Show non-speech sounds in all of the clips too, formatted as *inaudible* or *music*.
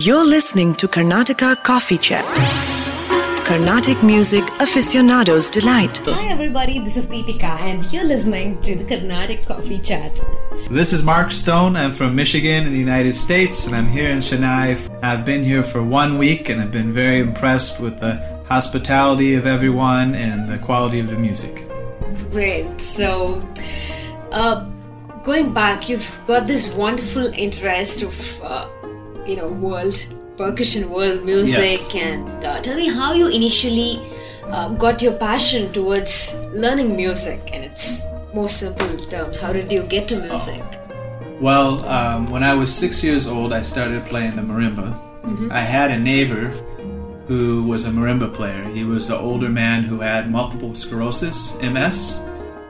You're listening to Carnatic Coffee Chat. Carnatic music aficionados delight. Hi everybody, this is Deepika and you're listening to the Carnatic Coffee Chat. This is Mark Stone. I'm from Michigan in the United States and I'm here in Chennai. I've been here for one week and I've been very impressed with the hospitality of everyone and the quality of the music. Great. So, uh, going back, you've got this wonderful interest of, uh, you know, world percussion, world music, Yes. and uh, tell me how you initially uh, got your passion towards learning music in its most simple terms. How did you get to music? Well, um, when I was six years old, I started playing the marimba. I had a neighbor who was a marimba player. He was the older man who had multiple sclerosis, MS,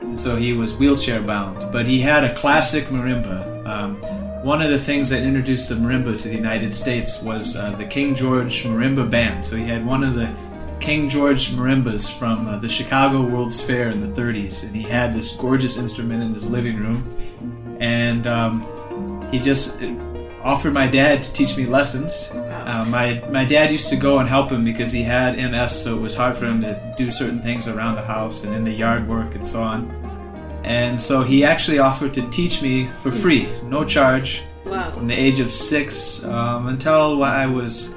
and so he was wheelchair bound. But he had a classic marimba. Um, one of the things that introduced the marimba to the United States was uh, the King George Marimba Band. So he had one of the King George marimbas from uh, the Chicago World's Fair in the 30s, and he had this gorgeous instrument in his living room. And um, he just uh, offered my dad to teach me lessons. Uh, my my dad used to go and help him because he had MS, so it was hard for him to do certain things around the house and in the yard work and so on. And so he actually offered to teach me for free, no charge, Wow. from the age of six um, until I was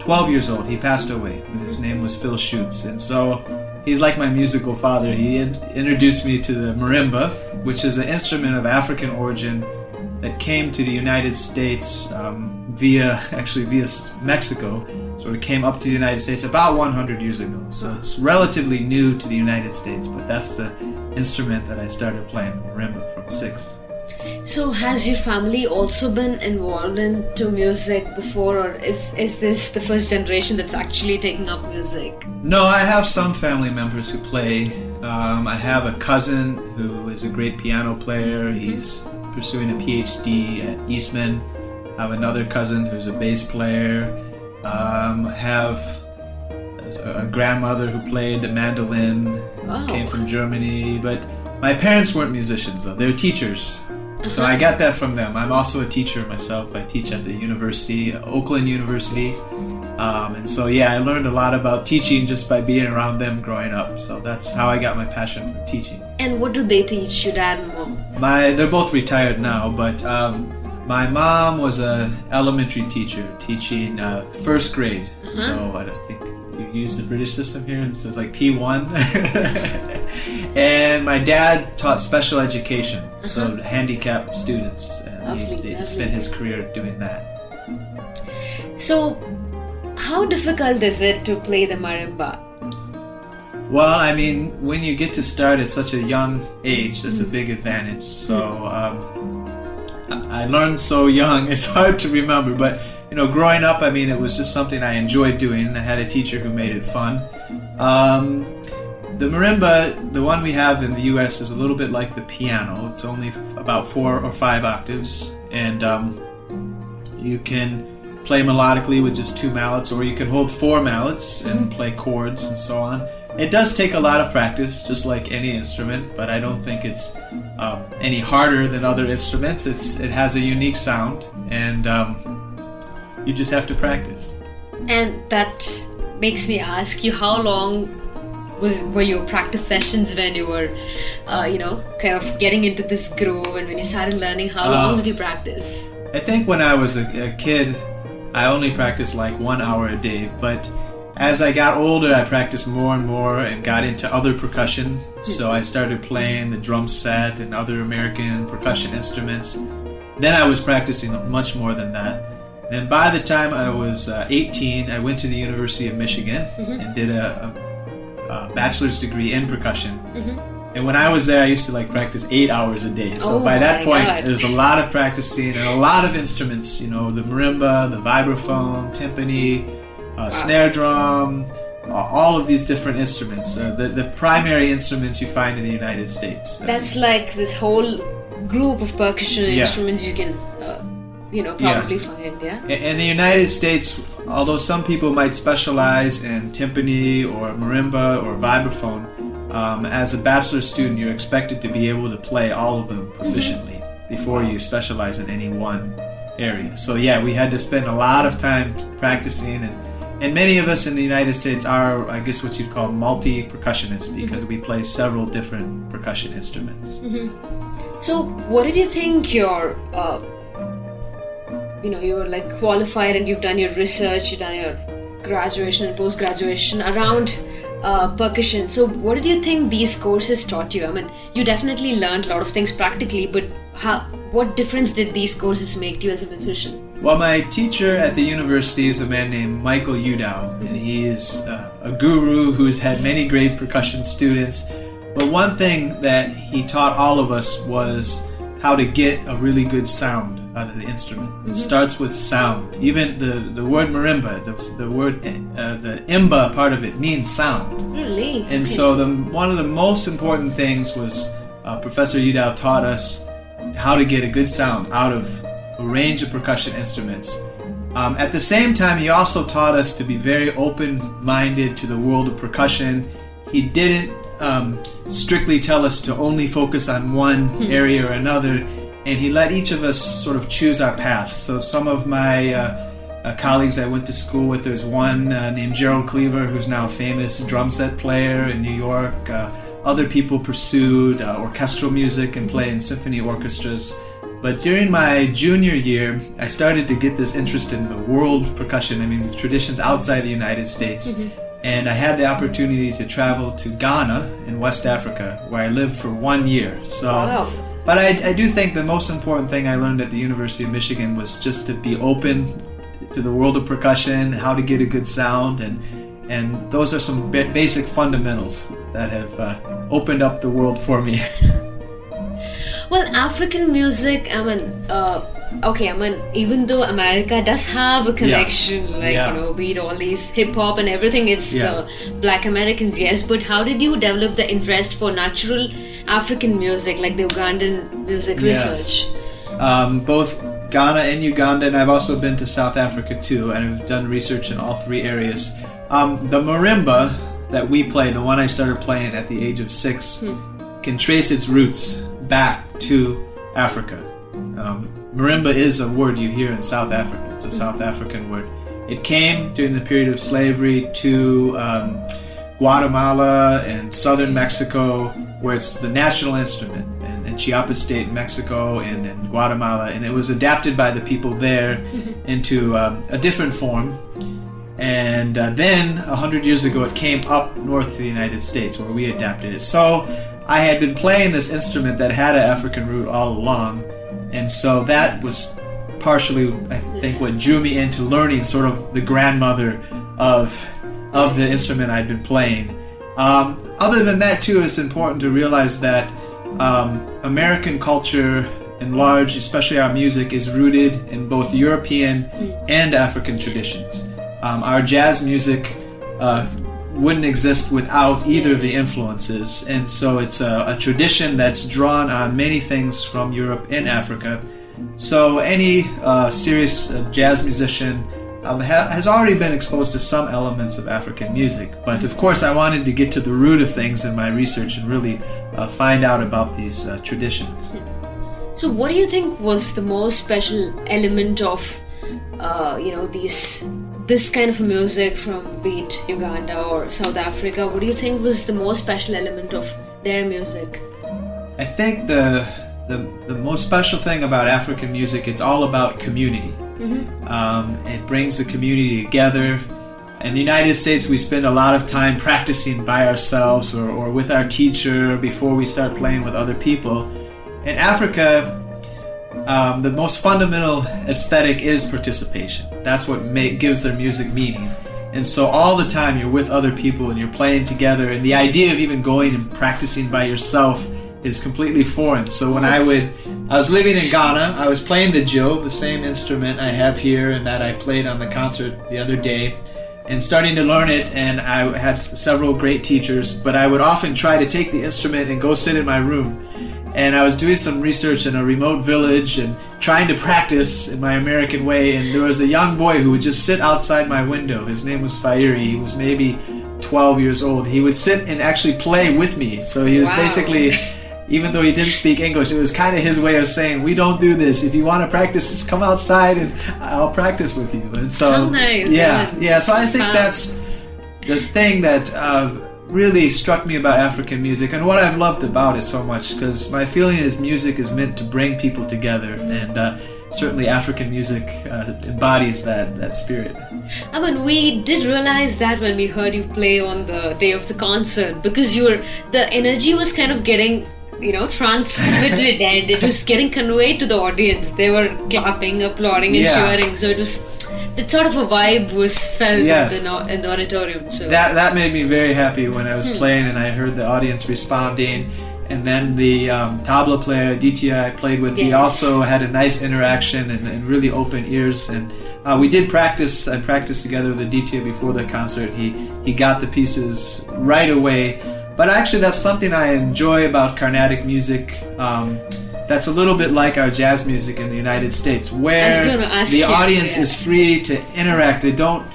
12 years old. He passed away. His name was Phil Schutz. And so he's like my musical father. He in- introduced me to the marimba, which is an instrument of African origin that came to the United States um, via, actually via Mexico. So it came up to the United States about 100 years ago. So it's relatively new to the United States, but that's the instrument that I started playing, marimba, from six. So, has your family also been involved into music before, or is, is this the first generation that's actually taking up music? No, I have some family members who play. Um, I have a cousin who is a great piano player. He's pursuing a PhD at Eastman. I have another cousin who's a bass player. Um, have a grandmother who played the mandolin, Wow. came from Germany. But my parents weren't musicians, though. they were teachers. So I got that from them. I'm also a teacher myself. I teach at the university, Oakland University. Um, and so, yeah, I learned a lot about teaching just by being around them growing up. So that's how I got my passion for teaching. And what do they teach your dad and mom? My, they're both retired now, but um, my mom was a elementary teacher teaching uh, first grade. So I don't think you use the British system here, so it's like P1. *laughs* and my dad taught special education, so uh-huh. handicapped students, and Lovely, he, he spent his career doing that. So, how difficult is it to play the marimba? Well, I mean, when you get to start at such a young age, that's a mm-hmm. big advantage. So mm-hmm. um, I I learned so young; *laughs* it's hard to remember. But you know, growing up, I mean, it was just something I enjoyed doing. I had a teacher who made it fun. Um, the marimba, the one we have in the U.S., is a little bit like the piano. It's only f- about four or five octaves, and um, you can play melodically with just two mallets, or you can hold four mallets and play chords and so on. It does take a lot of practice, just like any instrument, but I don't think it's um, any harder than other instruments. It's it has a unique sound, and um, you just have to practice. And that makes me ask you how long was were your practice sessions when you were, uh, you know, kind of getting into this groove and when you started learning? How long Uh, did you practice? I think when I was a, a kid, I only practiced like one hour a day, but as I got older, I practiced more and more and got into other percussion. So I started playing the drum set and other American percussion instruments. Then I was practicing much more than that. And by the time I was uh, 18, I went to the University of Michigan and did a, a, a bachelor's degree in percussion. And when I was there, I used to like practice eight hours a day. So Oh by that point, God. there's a lot of practicing and a lot of instruments. You know, the marimba, the vibraphone, timpani, uh, snare drum, uh, all of these different instruments. Uh, the the primary instruments you find in the United States. That's like this whole group of percussion Yeah. instruments you can, uh, you know, probably. Yeah. In in the United States, although some people might specialize in timpani or marimba or vibraphone, um, as a bachelor student, you're expected to be able to play all of them proficiently before you specialize in any one. area. So yeah, we had to spend a lot of time practicing, and and many of us in the United States are, I guess, what you'd call multi percussionists because we play several different percussion instruments. So, what did you think your, uh, you know, you were like qualified and you've done your research, you've done your graduation and post graduation around uh, percussion. So, what did you think these courses taught you? I mean, you definitely learned a lot of things practically, but how, what difference did these courses make to you as a musician? Well, my teacher at the university is a man named Michael Udow, and he is uh, a guru who's had many great percussion students. But one thing that he taught all of us was how to get a really good sound out of the instrument. It starts with sound. Even the, the word marimba, the, the word uh, the imba part of it means sound. Really? And so the one of the most important things was uh, Professor Udow taught us how to get a good sound out of a range of percussion instruments. Um, at the same time, he also taught us to be very open-minded to the world of percussion. He didn't um, strictly tell us to only focus on one area or another, and he let each of us sort of choose our path. So some of my uh, uh, colleagues I went to school with. There's one uh, named Gerald Cleaver, who's now a famous drum set player in New York. Uh, other people pursued uh, orchestral music and play in symphony orchestras. But during my junior year, I started to get this interest in the world percussion, I mean, traditions outside the United States. And I had the opportunity to travel to Ghana in West Africa, where I lived for one year. So, Wow. But I, I do think the most important thing I learned at the University of Michigan was just to be open to the world of percussion, how to get a good sound, and and those are some ba- basic fundamentals that have uh, opened up the world for me. *laughs* Well, African music, I mean, uh, okay, I mean, even though America does have a connection, like, Yeah. you know, be it all these hip hop and everything, it's Yeah. the black Americans, yes, but how did you develop the interest for natural African music, like the Ugandan music Yes. research? um, both Ghana and Uganda, and I've also been to South Africa too, and I've done research in all three areas. Um, the marimba that we play, the one I started playing at the age of six, can trace its roots back to Africa. Um, marimba is a word you hear in South Africa. It's a South African word. It came during the period of slavery to um, Guatemala and southern Mexico, where it's the national instrument, and, and Chiapas State, Mexico, and, and Guatemala, and it was adapted by the people there into um, a different form. And uh, then, a hundred years ago, it came up north to the United States, where we adapted it. So, I had been playing this instrument that had an African root all along, and so that was partially, I think, what drew me into learning sort of the grandmother of of the instrument I'd been playing. Um, other than that, too, it's important to realize that um, American culture, in large, especially our music, is rooted in both European and African traditions. Um, our jazz music uh, wouldn't exist without either of the influences, and so it's a, a tradition that's drawn on many things from Europe and Africa. So any uh, serious uh, jazz musician um, ha- has already been exposed to some elements of African music, but of course I wanted to get to the root of things in my research and really uh, find out about these uh, traditions. So, what do you think was the most special element of, uh, you know, these this kind of music from be it Uganda or South Africa? What do you think was the most special element of their music? I think the, the the most special thing about African music it's all about community. Um, it brings the community together. In the United States, we spend a lot of time practicing by ourselves or, or with our teacher before we start playing with other people. In Africa, um, the most fundamental aesthetic is participation. That's what make, gives their music meaning. And so all the time you're with other people and you're playing together, and the idea of even going and practicing by yourself is completely foreign. So when I would, I was living in Ghana, I was playing the Joe, the same instrument I have here and that I played on the concert the other day, and starting to learn it. And I had several great teachers, but I would often try to take the instrument and go sit in my room and I was doing some research in a remote village and trying to practice in my American way. And there was a young boy who would just sit outside my window. His name was Fairi. He was maybe 12 years old. He would sit and actually play with me. So he was Wow. basically even though he didn't speak English, it was kind of his way of saying, "We don't do this. If you want to practice, just come outside and I'll practice with you." And so, nice, yeah, yeah. yeah. So I think Fun. that's the thing that uh, really struck me about African music, and what I've loved about it so much. Because my feeling is, music is meant to bring people together, and uh, certainly African music uh, embodies that that spirit. I mean, we did realize that when we heard you play on the day of the concert because you were the energy was kind of getting you know transmitted *laughs* and it was getting conveyed to the audience. They were clapping, applauding, and Yeah. cheering. So it was that sort of a vibe was felt Yes. in, the, in the auditorium. So that that made me very happy when I was Hmm. playing and I heard the audience responding. And then the um, tabla player DTI I played with, he also had a nice interaction and, and really open ears. And uh, we did practice. I practiced together with the DTI before the concert. He he got the pieces right away. But actually, that's something I enjoy about Carnatic music. Um, that's a little bit like our jazz music in the United States, where the audience is free to interact. They don't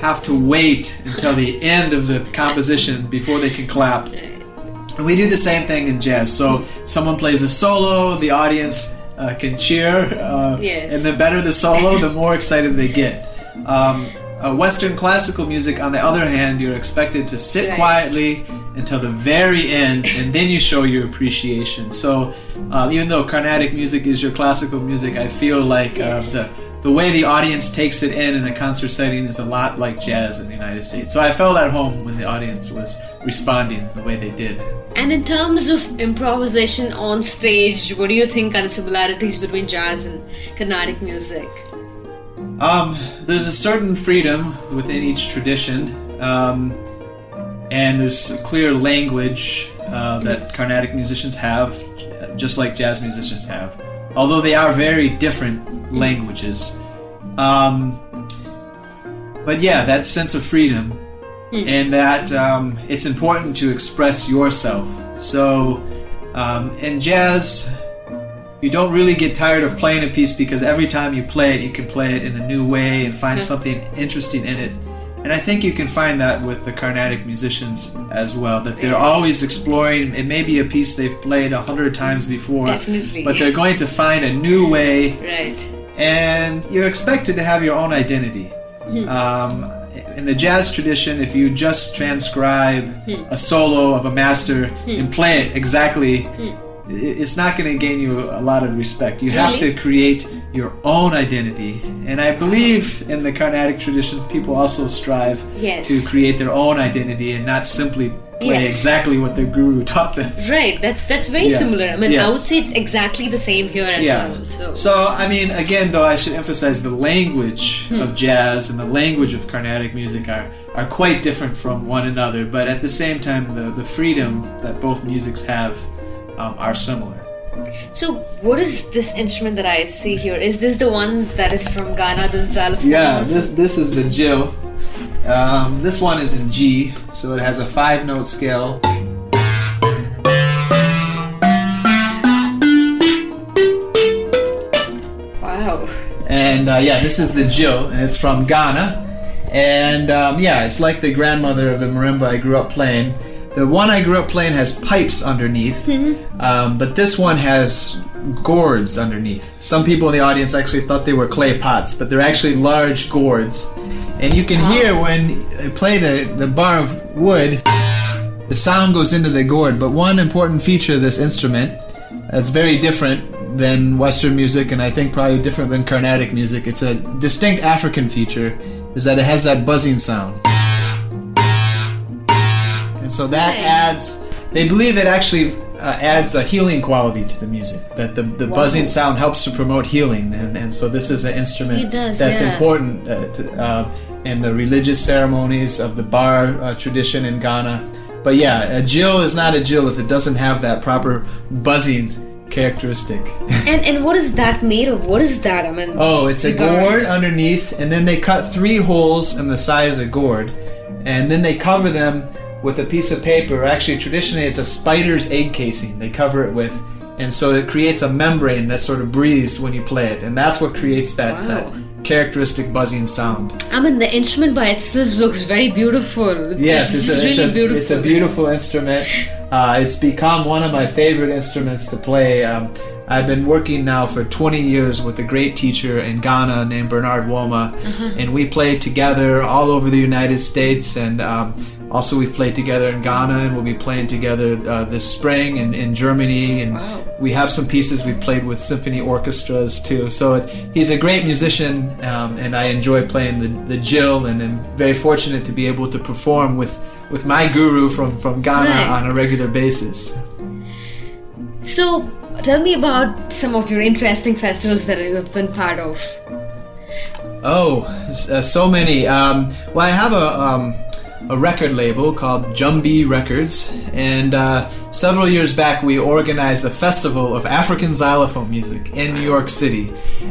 have to wait until the end of the composition before they can clap. And we do the same thing in jazz. So someone plays a solo, the audience uh, can cheer, uh, Yes. and the better the solo, the more excited they get. Um, uh, Western classical music, on the other hand, you're expected to sit Right. quietly until the very end, and then you show your appreciation. So, uh, even though Carnatic music is your classical music, I feel like Yes. uh, the the way the audience takes it in in a concert setting is a lot like jazz in the United States. So I felt at home when the audience was responding the way they did. And in terms of improvisation on stage, what do you think are the similarities between jazz and Carnatic music? Um, there's a certain freedom within each tradition, um, and there's a clear language uh, that Carnatic musicians have, just like jazz musicians have. Although they are very different languages. Um, but yeah, that sense of freedom, and that um, it's important to express yourself. So um, in jazz, you don't really get tired of playing a piece because every time you play it, you can play it in a new way and find something interesting in it. And I think you can find that with the Carnatic musicians as well, that they're always exploring. It may be a piece they've played a hundred times before, Definitely. but they're going to find a new way Right. and you're expected to have your own identity. Hmm. Um, in the jazz tradition, if you just transcribe hmm. a solo of a master hmm. and play it exactly, it's not going to gain you a lot of respect. You have to create your own identity. And I believe in the Carnatic traditions, people also strive Yes. to create their own identity and not simply play Yes. exactly what their guru *laughs* taught them. Right. That's that's very Yeah. similar. I mean, I would say it's exactly the same here as well. So, So, I mean, again, though, I should emphasize the language Hmm. of jazz and the language of Carnatic music are, are quite different from one another, but at the same time, the, the freedom that both musics have um, are similar. so what is this instrument that I see here? Is this the one that is from Ghana? The xylophone? Yeah, this this is the gyil. Um, this one is in G, so it has a five note scale. Wow. And uh, yeah, this is the gyil, and it's from Ghana. And um, yeah, it's like the grandmother of the marimba I grew up playing. The one I grew up playing has pipes underneath, um, but this one has gourds underneath. Some people in the audience actually thought they were clay pots, but they're actually large gourds. And you can hear when I play the, the bar of wood, the sound goes into the gourd. But one important feature of this instrument that's very different than Western music, and I think probably different than Carnatic music. It's a distinct African feature, is that it has that buzzing sound. And so that Nice. adds, they believe it actually uh, adds a healing quality to the music, that the, the buzzing sound helps to promote healing. And, and so this is an instrument does, that's yeah. important uh, to, uh, in the religious ceremonies of the bar uh, tradition in Ghana. But yeah, a gyil is not a gyil if it doesn't have that proper buzzing characteristic. *laughs* And and what is that made of? What is that? I mean, oh, it's a gourd underneath, and then they cut three holes in the side of the gourd, and then they cover them with a piece of paper. Actually, traditionally, it's a spider's egg casing. They cover it with, and so it creates a membrane that sort of breathes when you play it, and that's what creates that, Wow. that characteristic buzzing sound. I mean, the instrument by itself looks very beautiful. Yes, it's, it's, a, it's, really a, beautiful. it's a beautiful instrument. Uh, it's become one of my favorite instruments to play. Um, I've been working now for 20 years with a great teacher in Ghana named Bernard Woma, and we play together all over the United States. And um, also, we've played together in Ghana, and we'll be playing together uh, this spring in, in Germany. And Wow. we have some pieces we've played with symphony orchestras too. So it, he's a great musician, um, and I enjoy playing the, the gyil, and I'm very fortunate to be able to perform with, with my guru from, from Ghana Right. on a regular basis. So, tell me about some of your interesting festivals that you have been part of. Oh, uh, so many. Um, well, I have a um, a record label called Jumbie Records, and uh, several years back we organized a festival of African xylophone music in New York City,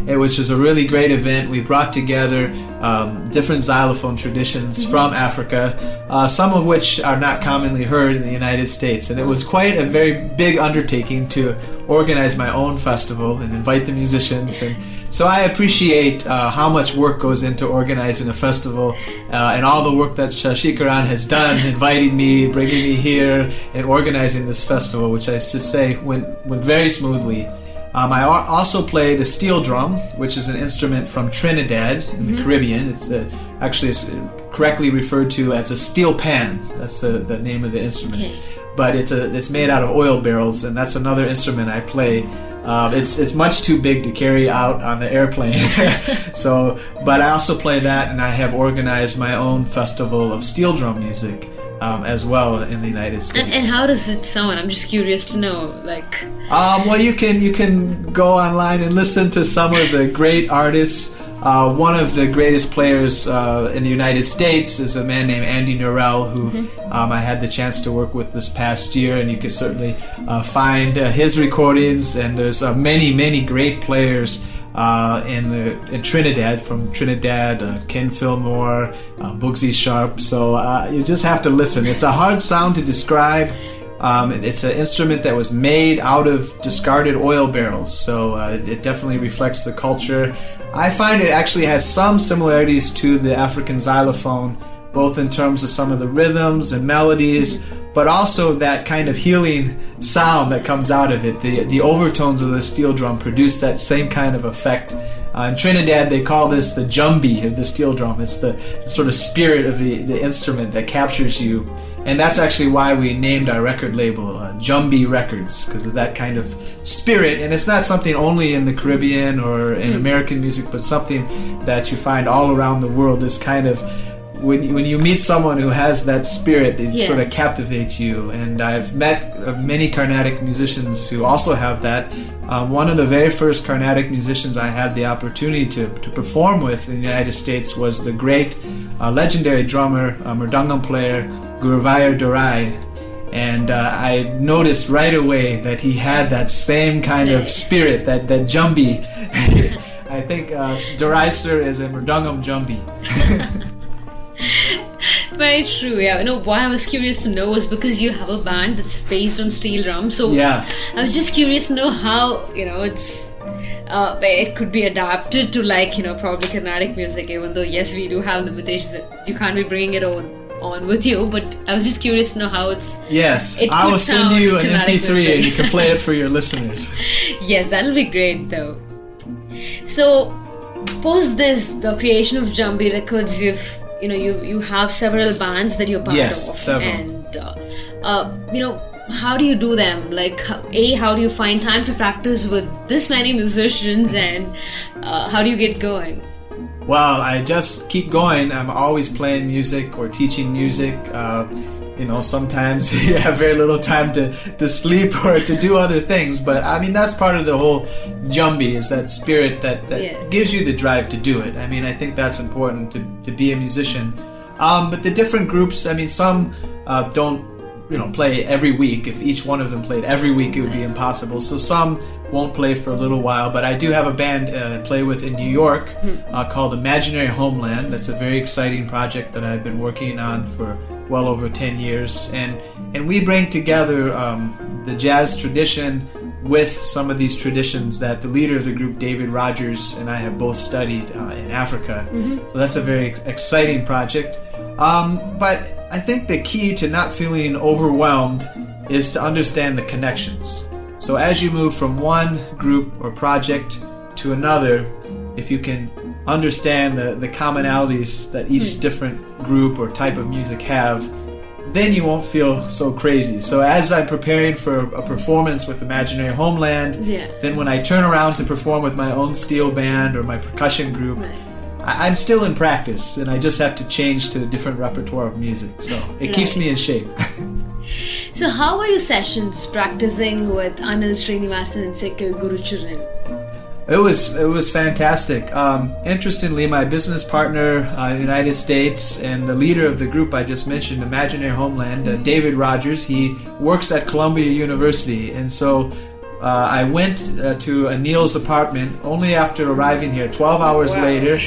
which was a really great event. We brought together um, different xylophone traditions from Africa, uh, some of which are not commonly heard in the United States, and it was quite a very big undertaking to organize my own festival and invite the musicians and so I appreciate uh, how much work goes into organizing a festival uh, and all the work that Sashikiran has done, *laughs* inviting me, bringing me here, and organizing this festival, which I should say went, went very smoothly. Um, I also played a steel drum, which is an instrument from Trinidad in the Caribbean. It's uh actually it's correctly referred to as a steel pan. That's the, the name of the instrument. Okay. But it's a it's made out of oil barrels, and that's another instrument I play. Um, it's it's much too big to carry out on the airplane. *laughs* so, but I also play that, and I have organized my own festival of steel drum music um, as well in the United States. And, and how does it sound? I'm just curious to know. Like, Um, well, you can you can go online and listen to some of the great artists. Uh, one of the greatest players uh, in the United States is a man named Andy Narell, who um, I had the chance to work with this past year, and you can certainly uh, find uh, his recordings. And there's uh, many many great players uh, in the in Trinidad from Trinidad, uh, Ken Philmore, uh, Boogsie Sharpe. So uh, you just have to listen. It's a hard sound to describe. Um, it's an instrument that was made out of discarded oil barrels, so uh, it definitely reflects the culture. I find it actually has some similarities to the African xylophone, both in terms of some of the rhythms and melodies, but also that kind of healing sound that comes out of it. The, the overtones of the steel drum produce that same kind of effect. Uh, in Trinidad, they call this the jumbi of the steel drum. It's the sort of spirit of the, the instrument that captures you. And that's actually why we named our record label uh, Jumbie Records, because of that kind of spirit. And it's not something only in the Caribbean or in American music, but something that you find all around the world. Is kind of when you, when you meet someone who has that spirit, it Yeah. sort of captivates you. And I've met uh, many Carnatic musicians who also have that. Um, one of the very first Carnatic musicians I had the opportunity to, to perform with in the United States was the great, uh, legendary drummer, uh, mridangam player Guruvayur Durai. And uh, I noticed right away that he had that same kind of spirit, that, that jumbi. *laughs* I think uh, Durai sir is a mridangam jumbi. *laughs* very true. Yeah. No, why I was curious to know was because you have a band that's based on steel drum. So Yes. I was just curious to know how you know it's. Uh, it could be adapted to like you know probably Carnatic music, even though yes we do have limitations that you can't be bringing it on on with you. But I was just curious to know how it's. Yes, It I will send you an MP3 and you can play it for *laughs* your listeners. Yes, that'll be great though. So, post this, the creation of Jumbie Records, you've you know you you have several bands that you're part Yes, of, several. and uh, uh, you know how do you do them? Like, a how do you find time to practice with this many musicians, and uh, how do you get going? Well, I just keep going. I'm always playing music or teaching music. Uh, you know, sometimes *laughs* you have very little time to, to sleep or to do other things. But I mean, that's part of the whole Jumbi is that spirit that, that Yes. gives you the drive to do it. I mean, I think that's important to, to be a musician. Um, but the different groups, I mean, some uh, don't, you know, play every week. If each one of them played every week, it would be impossible. So some won't play for a little while. But I do have a band uh, I play with in New York uh, called Imaginary Homeland. That's a very exciting project that I've been working on for well over 10 years. And, and we bring together um, the jazz tradition with some of these traditions that the leader of the group, David Rogers, and I have both studied uh, in Africa. So that's a very exciting project. Um, but I think the key to not feeling overwhelmed is to understand the connections. So as you move from one group or project to another, if you can understand the, the commonalities that each hmm. different group or type of music have, then you won't feel so crazy. So as I'm preparing for a performance with Imaginary Homeland, Yeah. then when I turn around to perform with my own steel band or my percussion group, Right. I- I'm still in practice, and I just have to change to a different repertoire of music. So it keeps me in shape. *laughs* So, how are your sessions practicing with Anil Srinivasan and Sikkil Gurucharan? It was it was fantastic. Um, interestingly, my business partner uh, in the United States and the leader of the group I just mentioned, Imaginary Homeland, uh, David Rogers, he works at Columbia University, and so uh, I went uh, to Anil's apartment only after arriving here, 12 hours Wow. later,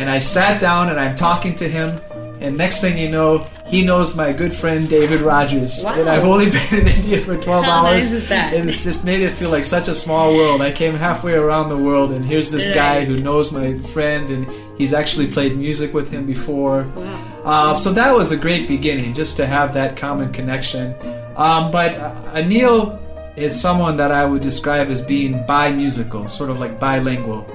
and I sat down and I'm talking to him, and next thing you know, he knows my good friend David Rogers, Wow. and I've only *laughs* been in India for 12 How hours. nice is that? And it's just made it feel like such a small world. I came halfway around the world, and here's this guy who knows my friend, and he's actually played music with him before. Wow. Uh, so that was a great beginning, just to have that common connection. Um, but uh, Anil is someone that I would describe as being bi-musical, sort of like bilingual,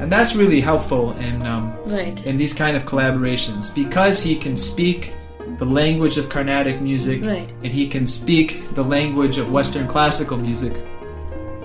and that's really helpful in um, Right. in these kind of collaborations because he can speak the language of Carnatic music Right. and he can speak the language of Western classical music.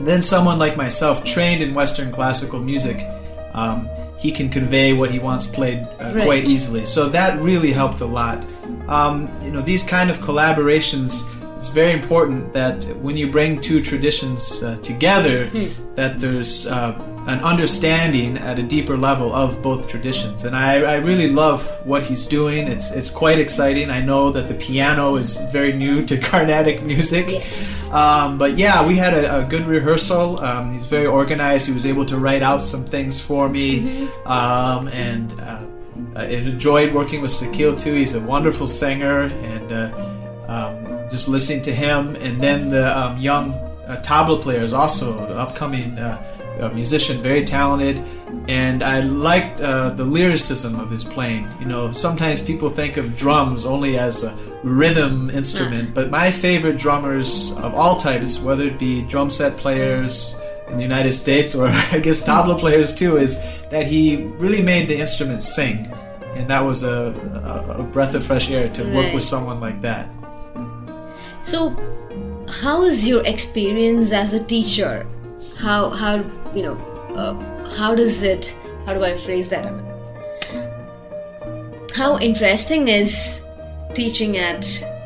Then someone like myself, trained in Western classical music, um, he can convey what he wants played uh, Right. quite easily. So that really helped a lot. Um, you know, these kind of collaborations. It's very important that when you bring two traditions uh, together, that there's uh, an understanding at a deeper level of both traditions. And I, I really love what he's doing. It's it's quite exciting. I know that the piano is very new to *laughs* Carnatic music. Yes. Um, but yeah, we had a, a good rehearsal. Um, he's very organized. He was able to write out some things for me, um, and uh, I enjoyed working with Sikkil too. He's a wonderful singer, and uh, um, just listening to him. And then the um, young uh, tabla players also an upcoming uh, uh, musician, very talented. And I liked uh, the lyricism of his playing. You know, sometimes people think of drums only as a rhythm instrument, but my favorite drummers of all types, whether it be drum set players in the United States or *laughs* I guess tabla players too, is that he really made the instrument sing. And that was a, a, a breath of fresh air to work with someone like that. So, how is your experience as a teacher? How how you know uh, how does it? How do I phrase that? How interesting is teaching at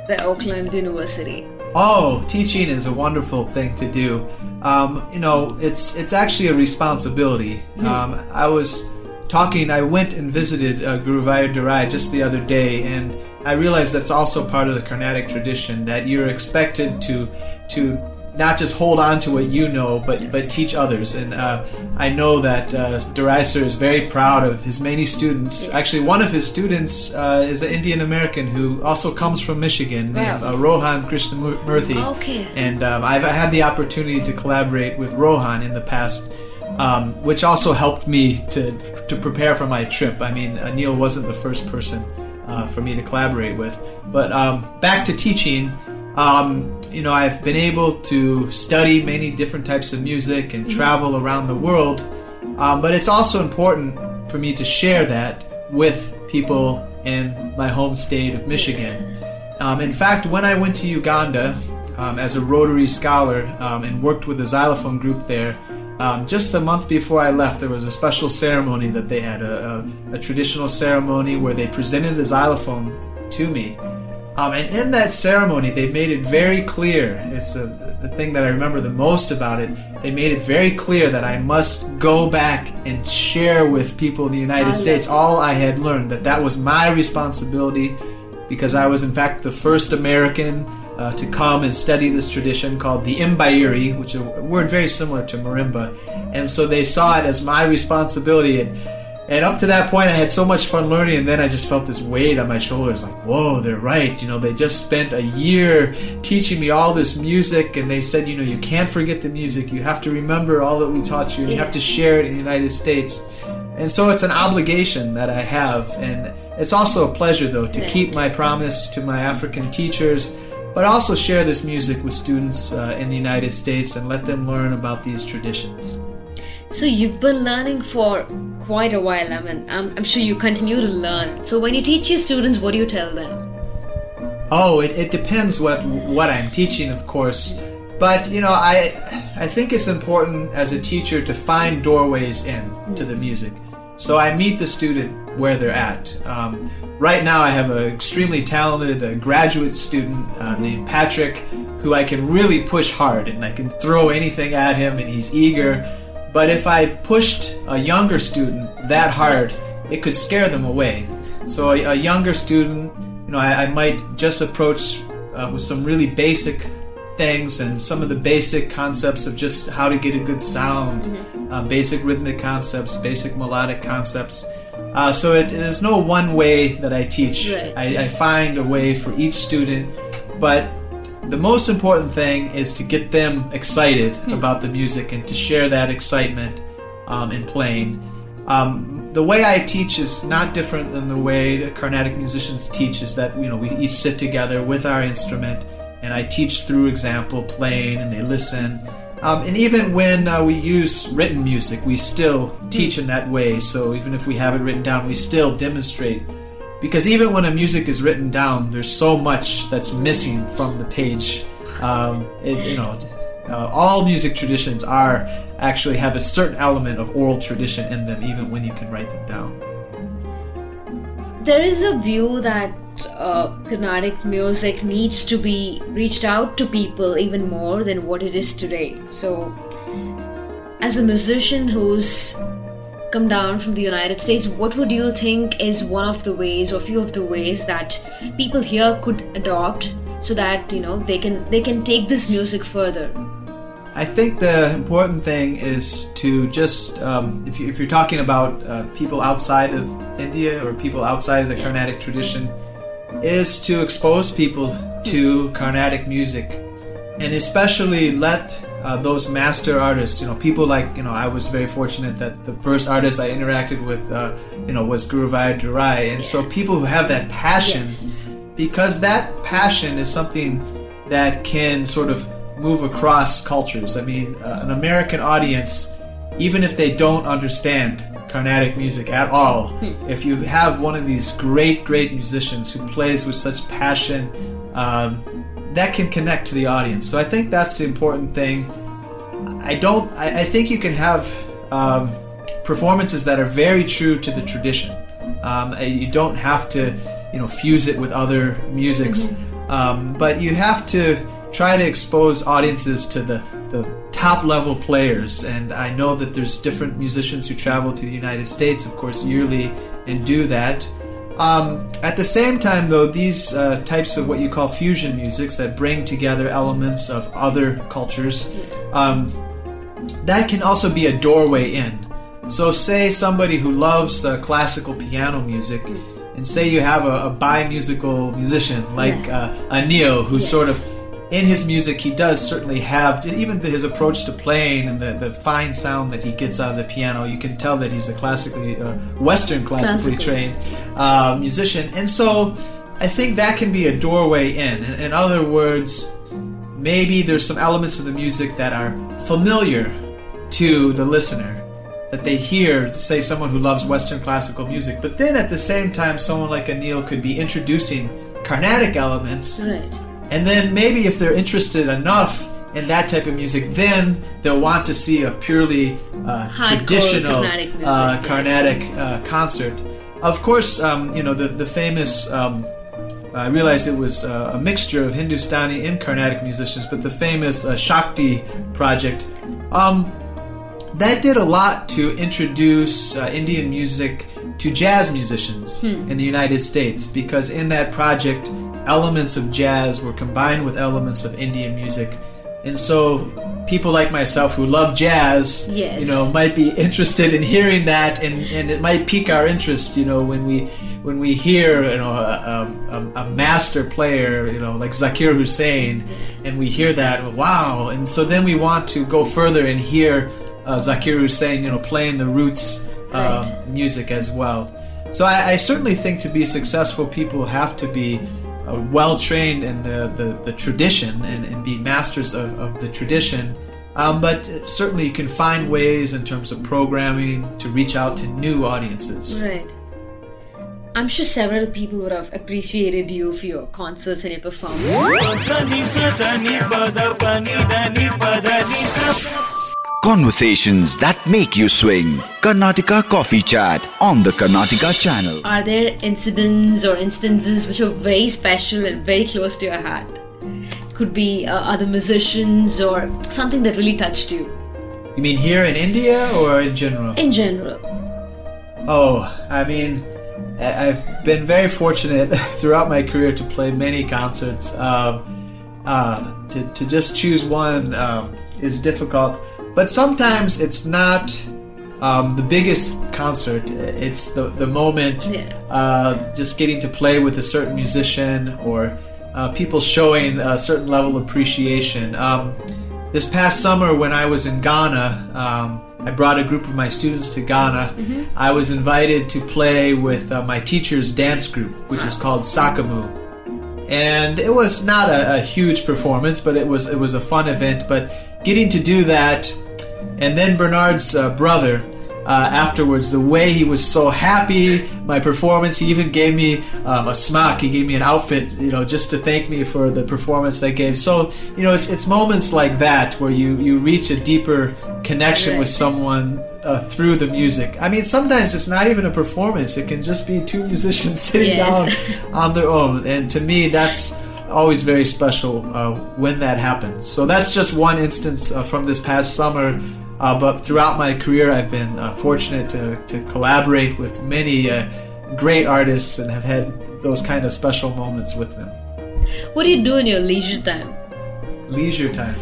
the Oakland University? Oh, teaching is a wonderful thing to do. Um, you know, it's it's actually a responsibility. Um, I was talking. I went and visited uh, Guruvayur Durai just the other day, and I realized that's also part of the Carnatic tradition that you're expected to to not just hold on to what you know, but but teach others. And uh, I know that uh, Durai sir is very proud of his many students. Actually, one of his students uh, is an Indian American who also comes from Michigan, named uh, Rohan Krishnamurthy. Okay. And um, I've had the opportunity to collaborate with Rohan in the past, um, which also helped me to to prepare for my trip. I mean, Anil wasn't the first person uh, for me to collaborate with. But um, back to teaching. Um, you know, I've been able to study many different types of music and travel around the world. Um, but it's also important for me to share that with people in my home state of Michigan. Um, in fact, when I went to Uganda um, as a Rotary scholar um, and worked with the xylophone group there, um, just the month before I left, there was a special ceremony that they had a, a, a traditional ceremony where they presented the xylophone to me. Um, and in that ceremony, they made it very clear. It's a, the thing that I remember the most about it. They made it very clear that I must go back and share with people in the United States all I had learned. That that was my responsibility, because I was in fact the first American uh, to come and study this tradition called the embaire, which is a word very similar to marimba. And so they saw it as my responsibility. And and up to that point, I had so much fun learning, and then I just felt this weight on my shoulders like, whoa, they're right. You know, they just spent a year teaching me all this music, and they said, you know, you can't forget the music. You have to remember all that we taught you, and you have to share it in the United States. And so it's an obligation that I have, and it's also a pleasure, though, to keep my promise to my African teachers but also share this music with students uh, in the United States and let them learn about these traditions. So you've been learning for quite a while. I mean, I'm, I'm sure you continue to learn. So when you teach your students, what do you tell them? Oh, it, it depends what what I'm teaching, of course. But you know, I I think it's important as a teacher to find doorways in to the music. So I meet the student where they're at. Um, right now, I have an extremely talented uh, graduate student uh, named Patrick, who I can really push hard, and I can throw anything at him, and he's eager. But if I pushed a younger student that hard, it could scare them away. So a, a younger student, you know, I, I might just approach uh, with some really basic things and some of the basic concepts of just how to get a good sound, uh, basic rhythmic concepts, basic melodic concepts. Uh, so it, it is no one way that I teach. Right. I, I find a way for each student, but the most important thing is to get them excited about the music and to share that excitement um, in playing. Um, the way I teach is not different than the way the Carnatic musicians teach. Is that you know we each sit together with our instrument, and I teach through example playing, and they listen. Um, and even when uh, we use written music, we still teach in that way. So even if we have it written down, we still demonstrate because even when a music is written down, there's so much that's missing from the page. Um, it, you know, uh, all music traditions are actually have a certain element of oral tradition in them, even when you can write them down. There is a view that uh, Carnatic music needs to be reached out to people even more than what it is today. So, as a musician who's come down from the United States, what would you think is one of the ways or few of the ways that people here could adopt so that you know they can they can take this music further? I think the important thing is to just, um, if, you, if you're talking about uh, people outside of India or people outside of the Carnatic tradition, is to expose people to Carnatic music and especially let uh, those master artists, you know, people like, you know, I was very fortunate that the first artist I interacted with, uh, you know, was Guruvayur Durai. And so people who have that passion, because that passion is something that can sort of move across cultures. I mean, uh, an American audience, even if they don't understand Carnatic music at all, if you have one of these great, great musicians who plays with such passion, um, that can connect to the audience. So I think that's the important thing. I don't. I, I think you can have um, performances that are very true to the tradition. Um, you don't have to, you know, fuse it with other musics, um, but you have to try to expose audiences to the the top level players. And I know that there's different musicians who travel to the United States, of course, yearly and do that. Um, at the same time, though, these uh, types of what you call fusion musics that bring together elements of other cultures, um, that can also be a doorway in. So, say somebody who loves uh, classical piano music, and say you have a, a bi-musical musician like uh, Anil, who sort of in his music, he does certainly have even his approach to playing and the, the fine sound that he gets out of the piano. You can tell that he's a classically uh, Western classically Classical. trained uh, musician, and so I think that can be a doorway in. In, in other words, maybe there's some elements of the music that are familiar to the listener that they hear say someone who loves western classical music but then at the same time someone like Anil could be introducing carnatic elements Right. And then maybe if they're interested enough in that type of music, then they'll want to see a purely uh, traditional Carnatic music, uh. Carnatic uh, concert. Of course, um, you know the the famous. Um, I realized it was uh, a mixture of Hindustani and Carnatic musicians, but the famous uh, Shakti project. Um, that did a lot to introduce uh, Indian music to jazz musicians in the United States because in that project, elements of jazz were combined with elements of Indian music. And so people like myself who love jazz, Yes. you know, might be interested in hearing that and, and it might pique our interest, you know, when we when we hear, you know, a, a, a master player, you know, like Zakir Hussain, and we hear that, wow, and so then we want to go further and hear uh, Zakir Hussain, you know, playing the roots uh, music as well. So I, I certainly think to be successful, people have to be well trained in the, the, the tradition and, and be masters of, of the tradition. Um, but certainly, you can find ways in terms of programming to reach out to new audiences. Right. I'm sure several people would have appreciated you for your concerts and your performance. Conversations that make you swing. Carnatic Coffee Chat on the Carnatic channel. Are there incidents or instances which are very special and very close to your heart? Could be uh, other musicians or something that really touched you You mean here in India or in general? in general. Oh, I mean, I- I've been very fortunate *laughs* throughout my career to play many concerts. Um, uh, to, to just choose one um, is difficult, but sometimes it's not um, the biggest concert. It's the, the moment, Yeah. uh, just getting to play with a certain musician or uh, people showing a certain level of appreciation. Um, this past summer, when I was in Ghana, um, I brought a group of my students to Ghana. I was invited to play with uh, my teacher's dance group, which is called Saakumu. And it was not a, a huge performance, but it was it was a fun event. But getting to do that, and then Bernard's uh, brother, uh, afterwards, the way he was so happy, my performance, he even gave me um, a smock, he gave me an outfit, you know, just to thank me for the performance I gave. So, you know, it's, it's moments like that where you, you reach a deeper connection with someone uh, through the music. I mean, sometimes it's not even a performance, it can just be two musicians *laughs* sitting Yes. down on their own. And to me, that's always very special uh, when that happens. So that's just one instance uh, from this past summer. Uh, but throughout my career, I've been uh, fortunate to, to collaborate with many uh, great artists and have had those kind of special moments with them. What do you do in your leisure time? Leisure time.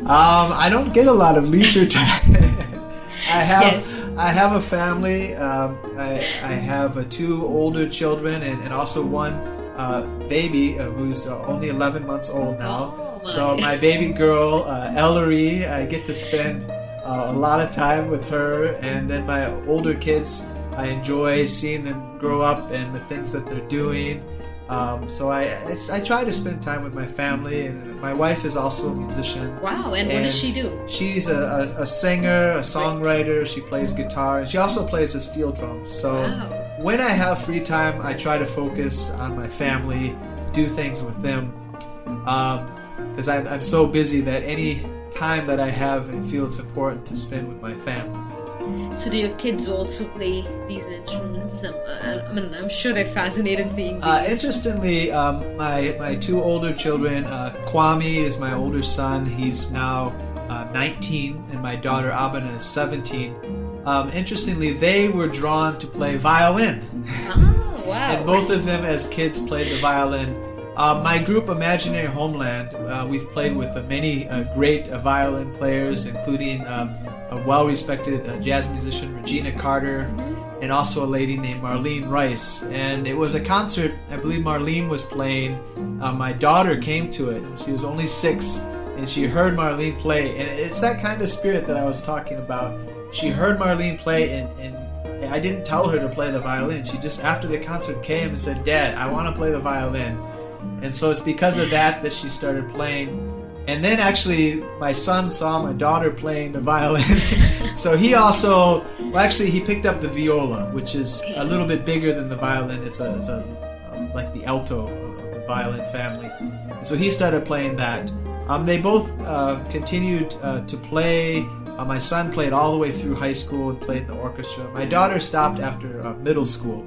Um, I don't get a lot of leisure *laughs* time. I have Yes. I have a family. Um, I, I have uh, two older children and, and also one uh, baby uh, who's uh, only 11 months old now. Oh, so my. my baby girl, uh, Ellery, I get to spend uh, a lot of time with her. And then my older kids, I enjoy seeing them grow up and the things that they're doing. Um, so I, it's, I try to spend time with my family, and my wife is also a musician. Wow, and what does she do? She's a, a, a singer, a songwriter. She plays guitar, and she also plays the steel drums. So Wow. When I have free time, I try to focus on my family, do things with them, because I'm, I'm so busy that any time that I have, I feel it's important to spend with my family. So do your kids also play these instruments? Um, uh, I mean, I'm sure they're fascinated seeing these. Uh, interestingly, um, my my two older children, uh, Kwame is my older son. He's now uh, 19, and my daughter Abana is 17. Um, interestingly, they were drawn to play violin, oh, wow. and both of them, as kids, played the violin. Uh, my group, Imaginary Homeland, uh, we've played with uh, many uh, great uh, violin players, including um, a well-respected uh, jazz musician Regina Carter, and also a lady named Marlene Rice. And it was a concert. I believe Marlene was playing. My daughter came to it. She was only six, and she heard Marlene play. And it's that kind of spirit that I was talking about. She heard Marlene play, and, and I didn't tell her to play the violin. She just after the concert came and said, "Dad, I want to play the violin." And so it's because of that that she started playing. And then actually, my son saw my daughter playing the violin. *laughs* so he also, well, actually, he picked up the viola, which is a little bit bigger than the violin. It's a, it's a um, like the alto of the violin family. So he started playing that. Um, they both uh, continued uh, to play. Uh, my son played all the way through high school and played in the orchestra. My daughter stopped after uh, middle school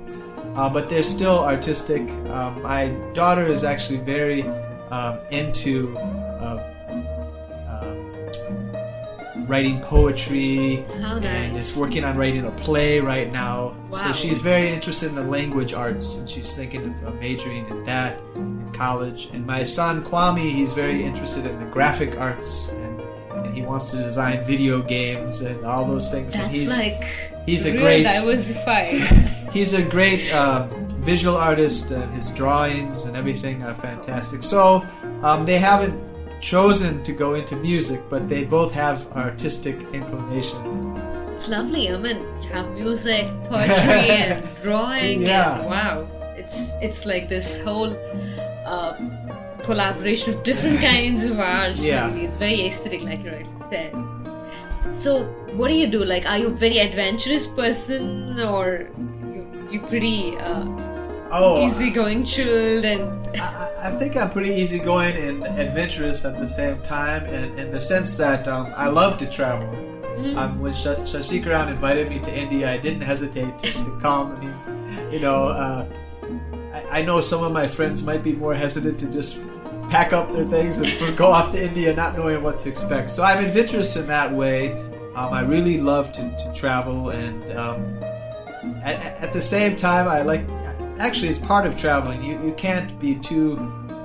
uh, but they're still artistic. Um, my daughter is actually very um, into uh, um, writing poetry How and is working on writing a play right now. So she's very interested in the language arts and she's thinking of uh, majoring in that in college. And my son Kwame, he's very interested in the graphic arts and, and he wants to design video games and all those things. and he's like he's a great diversified. *laughs* he's a great uh, visual artist. Uh, his drawings and everything are fantastic. So um, they haven't chosen to go into music, but they both have artistic inclination. it's lovely. I mean, you have music, poetry, and *laughs* drawing. Yeah. And wow, it's it's like this whole uh, collaboration of different *laughs* kinds of art. Yeah. Really. It's very aesthetic, like you rightly said. So, what do you do? Like, are you a very adventurous person, or you you pretty uh, Oh, easygoing, chilled, and I, I think I'm pretty easygoing and adventurous at the same time, in, in the sense that um, I love to travel. Um, when Sh- Sashikiran invited me to India, I didn't hesitate to, to come. I mean, you know, uh, I, I know some of my friends might be more hesitant to just pack up their things and *laughs* go off to India not knowing what to expect. So I'm adventurous in that way. Um, I really love to, to travel, and um, at, at the same time, I like. Actually, it's part of traveling. You, you can't be too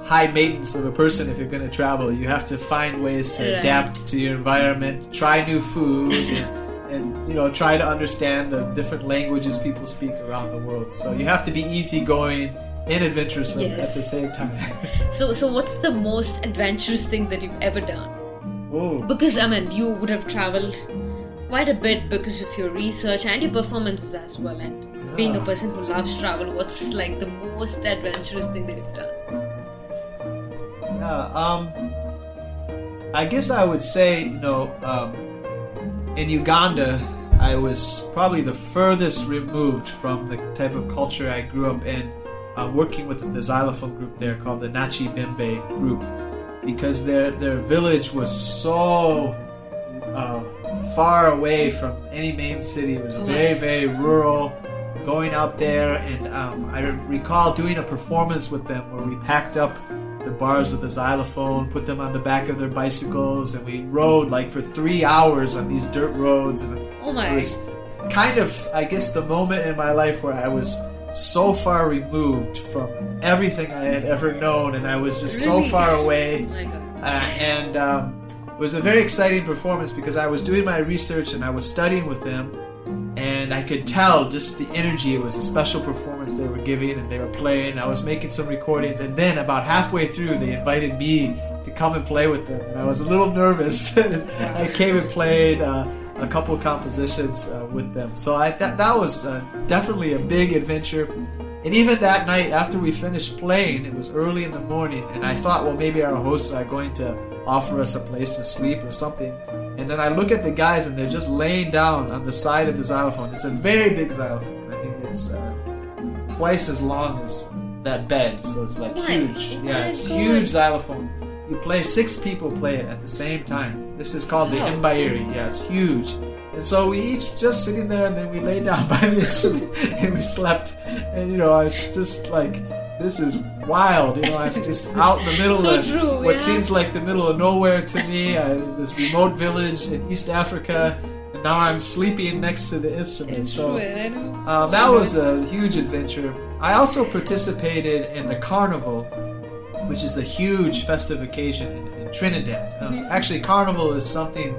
high maintenance of a person if you're going to travel. You have to find ways to Right. adapt to your environment, try new food, and, and you know try to understand the different languages people speak around the world. So you have to be easygoing and adventuresome at the same time. *laughs* so so. What's the most adventurous thing that you've ever done? Whoa. Because I mean, you would have traveled quite a bit because of your research and your performances as well. And being a person who loves travel, what's like the most adventurous thing that you've done? Yeah, um, I guess I would say, you know, um, in Uganda, I was probably the furthest removed from the type of culture I grew up in, uh, working with the xylophone group there called the Nakibembe group, because their their village was so uh, far away from any main city. It was very very rural. Going out there, and um, I recall doing a performance with them where we packed up the bars of the xylophone, put them on the back of their bicycles, and we rode like for three hours on these dirt roads. And Oh my. it was kind of, I guess, the moment in my life where I was so far removed from everything I had ever known, and I was just so far away. *laughs* Oh. Uh, and um, it was a very exciting performance because I was doing my research and I was studying with them, and I could tell just the energy. It was a special performance they were giving, and they were playing. I was making some recordings, and then about halfway through, they invited me to come and play with them, and I was a little nervous. And *laughs* I came and played. Uh, a couple of compositions uh, with them, so I that that was uh, definitely a big adventure. And even that night, after we finished playing, it was early in the morning, and I thought, well, maybe our hosts are going to offer us a place to sleep or something. And then I look at the guys, and they're just laying down on the side of the xylophone. It's a very big xylophone. I think it's uh, twice as long as that bed, so it's like huge. Yeah, it's huge xylophone. You play six people play it at the same time. This is called the. embaire. Yeah, it's huge. And so we each just sitting there, and then we lay down *laughs* by the instrument and we slept. And you know, I was just like, this is wild. You know, I'm *laughs* just out in the middle So of true, what yeah. seems like the middle of nowhere to me, uh, this remote village in East Africa. And now I'm sleeping next to the instrument. so I uh, that was a huge adventure. I also participated in the carnival, which is a huge festive occasion in, in Trinidad. Um, Actually, carnival is something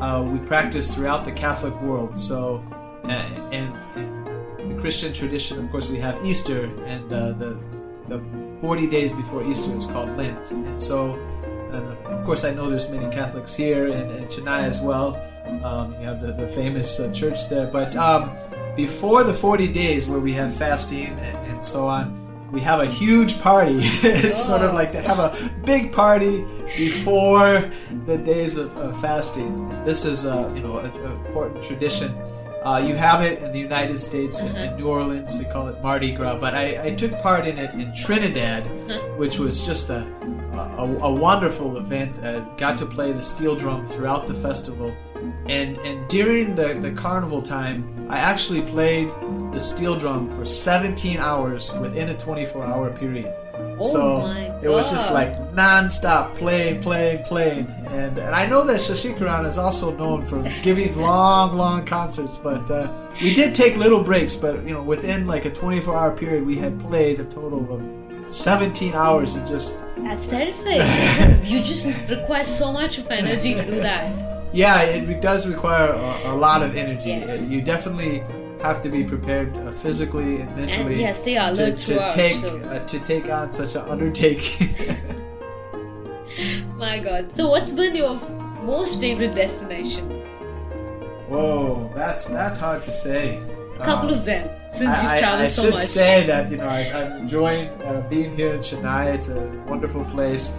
uh, we practice throughout the Catholic world. So, uh, in, in the Christian tradition, of course, we have Easter, and uh, the the 40 days before Easter is called Lent. And so, and of course, I know there's many Catholics here and, and Chennai as well. Um, you have the, the famous uh, church there. But um, before the 40 days where we have fasting and, and so on, we have a huge party. *laughs* it's sort of like to have a big party before the days of, of fasting. This is, uh, you know, an important tradition. Uh, you have it in the United States, in, in New Orleans, they call it Mardi Gras. But I, I took part in it in Trinidad, which was just a, a, a wonderful event. Uh, got to play the steel drum throughout the festival. And, and during the, the carnival time, I actually played the steel drum for 17 hours within a 24 hour period. Oh so it was just like non-stop playing, playing, playing, and and I know that Sashikiran is also known for giving *laughs* long, long concerts. But uh, we did take little breaks. But you know, within like a 24-hour period, we had played a total of 17 hours and just That's terrifying. *laughs* you just require so much of energy to do that. Yeah, it does require a, a lot of energy. Yes. You definitely have to be prepared uh, physically and mentally yeah, stay to, alert to throughout, take so- uh, to take on such an undertaking. *laughs* *laughs* My god. So, what's been your most favorite destination? Whoa, that's that's hard to say. A couple Um, of them. since you've I, I, traveled I should say that you know I, I'm enjoying uh, being here in Chennai. It's a wonderful place,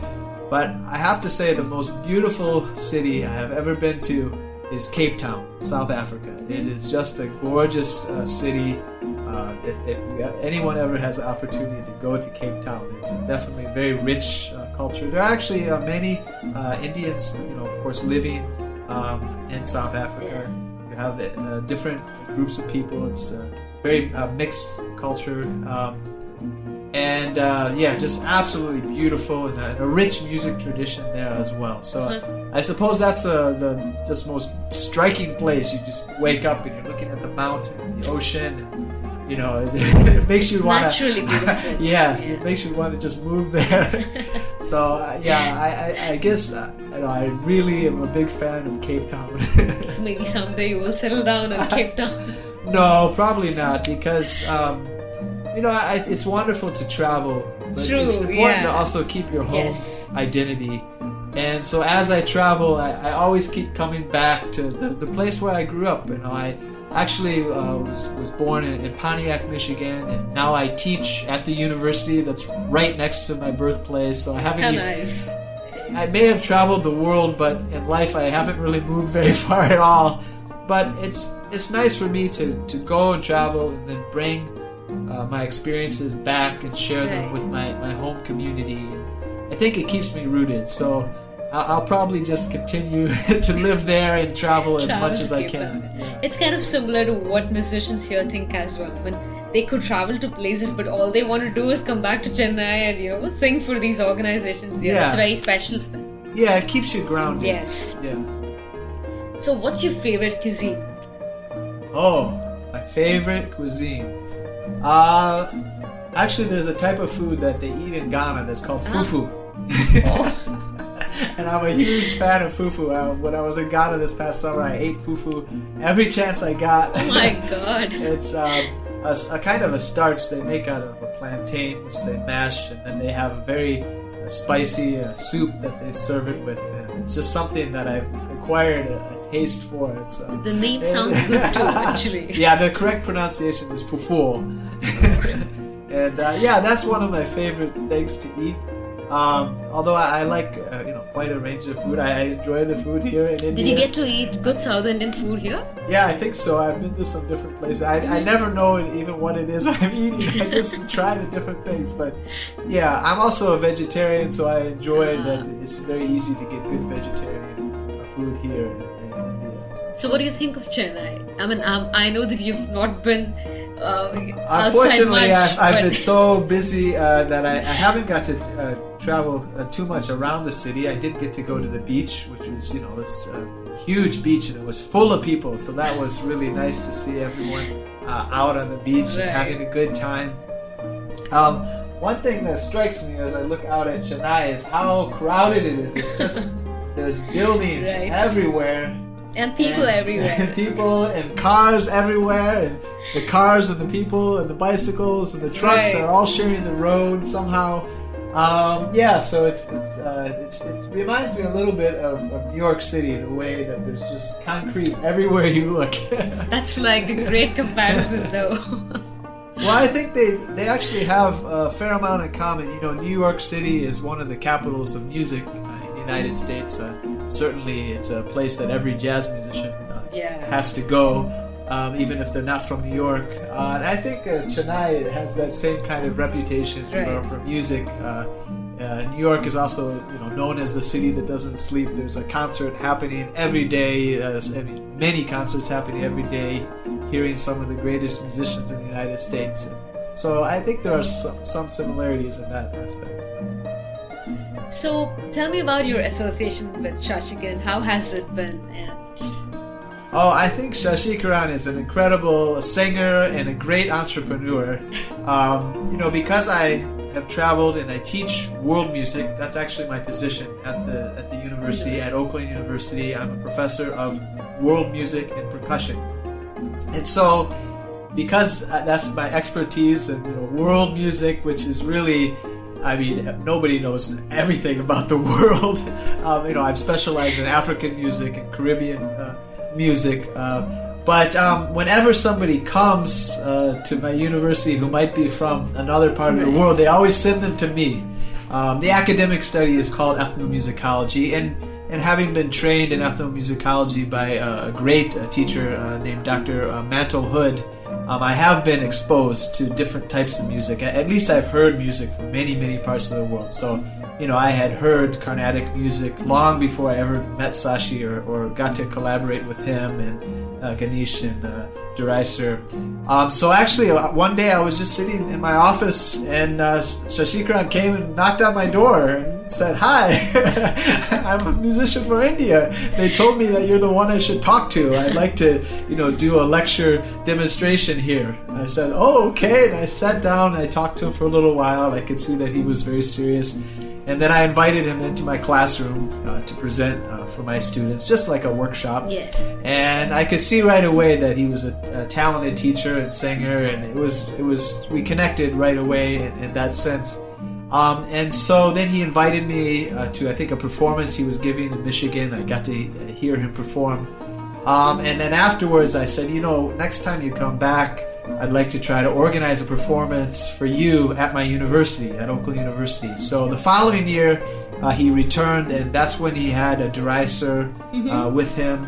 but I have to say the most beautiful city I have ever been to is Cape Town, South Africa. It is just a gorgeous uh, city. Uh, if if you, anyone ever has the opportunity to go to Cape Town, it's definitely very rich uh, culture. There are actually uh, many uh, Indians, you know, of course, living um, in South Africa. You have uh, different groups of people. It's a very mixed culture. Um, and uh, yeah, just absolutely beautiful and a, a rich music tradition there as well. So I suppose that's the, the just most striking place. You just wake up and you're looking at the mountain and the ocean, and you know *laughs* it, it makes you want naturally beautiful. *laughs* yes, Yeah. it makes you want to just move there. *laughs* so uh, yeah, I, I, I guess uh, you know I really am a big fan of Cape Town. So maybe someday you will settle down in Cape Town. No, probably not because um, you know I, it's wonderful to travel, but True, it's important to also keep your home Yes. identity. And so as I travel, I, I always keep coming back to the, the place where I grew up. You know, I actually uh, was was born in, in Pontiac, Michigan, and now I teach at the university that's right next to my birthplace. So I haven't How even, nice. I may have traveled the world, but in life I haven't really moved *laughs* very far at all. But it's it's nice for me to, to go and travel and then bring uh, my experiences back and share them with my, my home community. And I think it keeps me rooted. So I'll, I'll probably just continue *laughs* to live there and travel as Travel much as I can. Yeah. It's kind of similar to what musicians here think as well. When they could travel to places, but all they want to do is come back to Chennai and you know sing for these organizations. here. Yeah. It's very special for them. Yeah, it keeps you grounded. Yes. Yeah. So, what's your favorite cuisine? Oh, my favorite cuisine. Uh, actually, there's a type of food that they eat in Ghana that's called fufu. *laughs* and I'm a huge fan of fufu. Uh, when I was in Ghana this past summer, I ate fufu every chance I got. Oh my god. *laughs* it's um, a, a kind of a starch they make out of a plantain, which they mash, and then they have a very uh, spicy uh, soup that they serve it with. And it's just something that I've acquired a, a taste for. It's, uh, The name sounds good too, *laughs* actually. yeah, the correct pronunciation is fufu. *laughs* and uh, yeah, that's one of my favorite things to eat. Um, although I, I like uh, you know quite a range of food, I, I enjoy the food here in India. Did you get to eat good South Indian food here? Yeah, I think so. I've been to some different places. I, I never know even what it is *laughs* I'm eating. I just try the different things. But yeah, I'm also a vegetarian, so I enjoy that it's very easy to get good vegetarian uh, food here in, in India. So. What do you think of Chennai? I mean, um, I know that you've not been uh, Unfortunately, much, I've, I've been so busy uh, that I, I haven't got to uh, travel uh, too much around the city. I did get to go to the beach, which was, you know, this uh, huge beach, and it was full of people. So that was really nice to see everyone uh, out on the beach Right. and having a good time. Um, one thing that strikes me as I look out at Chennai is how crowded it is. It's just there's buildings *laughs* Right. everywhere and people and- everywhere. and *laughs* people and cars everywhere, and the cars and the people and the bicycles and the trucks Right. are all sharing the road somehow. Um, yeah, so it's it's, uh, it's it reminds me a little bit of, of New York City, the way that there's just concrete everywhere you look. *laughs* That's like a great comparison, *laughs* though. Well, I think they they actually have a fair amount in common. You know, New York City is one of the capitals of music uh, in the United States. Uh, certainly, it's a place that every jazz musician uh, Yeah. has to go, um, even if they're not from New York. Uh, and I think uh, Chennai has that same kind of reputation for, Right. for music. Uh, uh, New York is also, you know, known as the city that doesn't sleep. There's a concert happening every day. Uh, I mean, many concerts happening every day. Hearing some of the greatest musicians in the United States. So I think there are some similarities in that aspect. So, tell me about your association with Shashikan. How has it been? And Oh, I think Sashikiran is an incredible singer and a great entrepreneur. Um, you know, because I have traveled and I teach world music. That's actually my position at the at the university at Oakland University. I'm a professor of world music and percussion, and so because uh, that's my expertise in you know world music, which is really I mean, nobody knows everything about the *laughs* world. Um, you know, I've specialized in African music and Caribbean uh, music. Uh, But um, whenever somebody comes uh, to my university who might be from another part of the world, they always send them to me. Um, the academic study is called ethnomusicology, and and having been trained in ethnomusicology by a great uh, teacher uh, named Dr. Uh, Mantle Hood, um, I have been exposed to different types of music. At least I've heard music from many, many parts of the world. So, you know, I had heard Carnatic music long before I ever met Sashi or, or got to collaborate with him and uh, Ganesh and uh, Dericer. Um, so actually, uh, one day I was just sitting in my office and uh, Sashikiran came and knocked on my door and said, "Hi, *laughs* I'm a musician from India. They told me that you're the one I should talk to. I'd like to, you know, do a lecture demonstration here." And I said, "Oh, okay." And I sat down. I talked to him for a little while. I could see that he was very serious. And then I invited him into my classroom uh, to present uh, for my students, just like a workshop. Yes. And I could see right away that he was a, a talented teacher and singer, and it was it was we connected right away in, in that sense. Um, and so then he invited me uh, to I think a performance he was giving in Michigan. I got to hear him perform. Um, and then afterwards, I said, you know, next time you come back, I'd like to try to organize a performance for you at my university, at Oakland University. So the following year, uh, he returned, and that's when he had a Dericer uh, with him.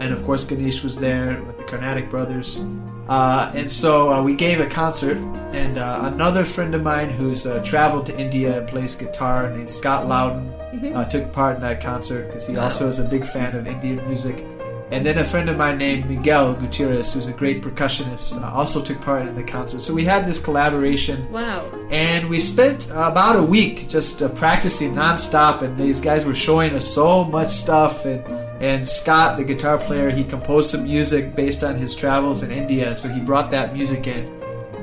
And of course, Ganesh was there with the Carnatic brothers. Uh, and so uh, we gave a concert, and uh, another friend of mine who's uh, traveled to India and plays guitar, named Scott Loudon, uh, took part in that concert because he also is a big fan of Indian music. And then a friend of mine named Miguel Gutierrez, who's a great percussionist, uh, also took part in the concert. So we had this collaboration. Wow. And we spent about a week just uh, practicing nonstop, and these guys were showing us so much stuff. And and Scott, the guitar player, he composed some music based on his travels in India, so he brought that music in,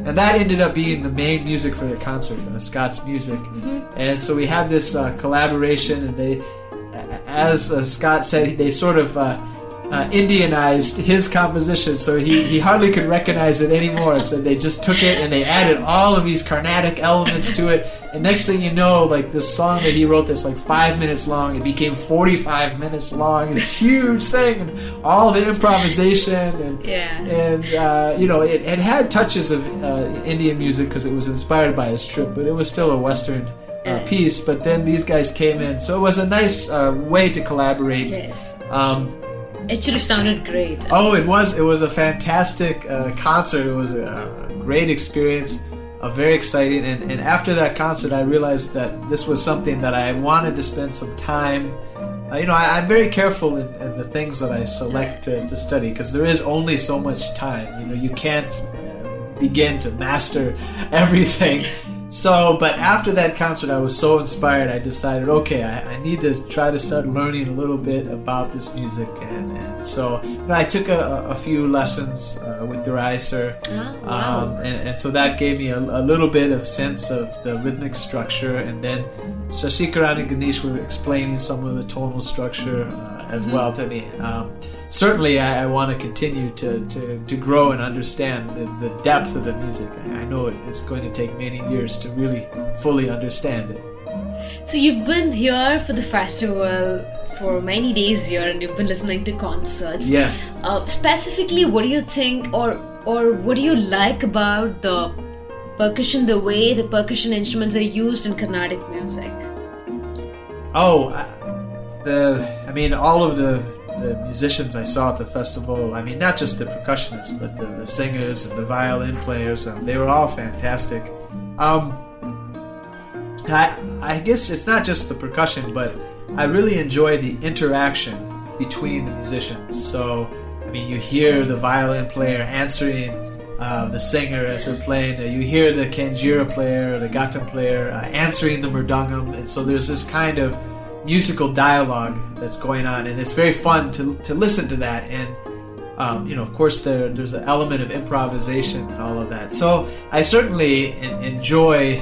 and that ended up being the main music for the concert, uh, Scott's music. And so we had this uh, collaboration, and they, as uh, Scott said, they sort of. Uh, Indianized his composition, so he, he hardly could recognize it anymore. So they just took it and they added all of these Carnatic elements to it. And next thing you know, like this song that he wrote that's like five minutes long, it became 45 minutes long. This huge thing, and all the improvisation and Yeah. and uh, you know it, it had touches of uh, Indian music because it was inspired by his trip, but it was still a Western. Uh, piece, but then these guys came in, so it was a nice uh, way to collaborate. Yes. Um, It should have sounded great. Oh, it was. It was a fantastic uh, concert. It was a great experience. Uh, very exciting. And, and after that concert, I realized that this was something that I wanted to spend some time. Uh, you know, I, I'm very careful in, in the things that I select to, to study because there is only so much time. You know, you can't uh, begin to master *laughs* everything. So, but after that concert, I was so inspired. I decided, okay, I, I need to try to start learning a little bit about this music, and, and so you know, I took a, a few lessons uh, with Dericer, Ah, wow. um, and, and so that gave me a, a little bit of sense of the rhythmic structure, and then Sashikiran and Ganesh were explaining some of the tonal structure uh, as well to me. Um, certainly, I, I want to continue to, to, to grow and understand the, the depth of the music. I, I know it, it's going to take many years to really fully understand it. So you've been here for the festival for many days here, and you've been listening to concerts. Yes. Uh, specifically, what do you think, or or what do you like about the percussion, the way the percussion instruments are used in Carnatic music? Oh, I- the I mean, all of the, the musicians I saw at the festival. I mean, not just the percussionists, but the, the singers and the violin players. Um, they were all fantastic. Um, I I guess it's not just the percussion, but I really enjoy the interaction between the musicians. So, I mean, you hear the violin player answering uh, the singer as they're playing. Uh, you hear the kanjira player, the ghatam player uh, answering the mridangam, and so there's this kind of musical dialogue that's going on, and it's very fun to, to listen to that. And um, you know, of course, there, there's an element of improvisation and all of that. So I certainly en- enjoy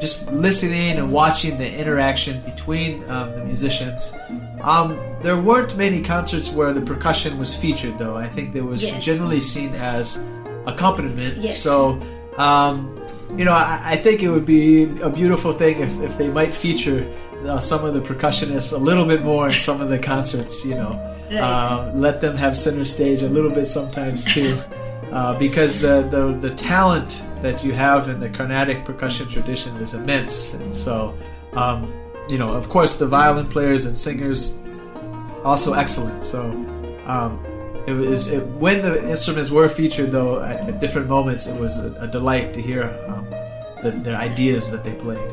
just listening and watching the interaction between um, the musicians. Um, there weren't many concerts where the percussion was featured, though. I think there was Yes. generally seen as accompaniment. Yes. So, um, you know, I, I think it would be a beautiful thing if, if they might feature uh, some of the percussionists a little bit more in some of the concerts, you know. Right. Um, let them have center stage a little bit sometimes too. *laughs* Uh, because the, the the talent that you have in the Carnatic percussion tradition is immense, and so um, you know, of course, the violin players and singers also excellent. So um, it was it, when the instruments were featured, though, at, at different moments, it was a, a delight to hear um, the, the ideas that they played.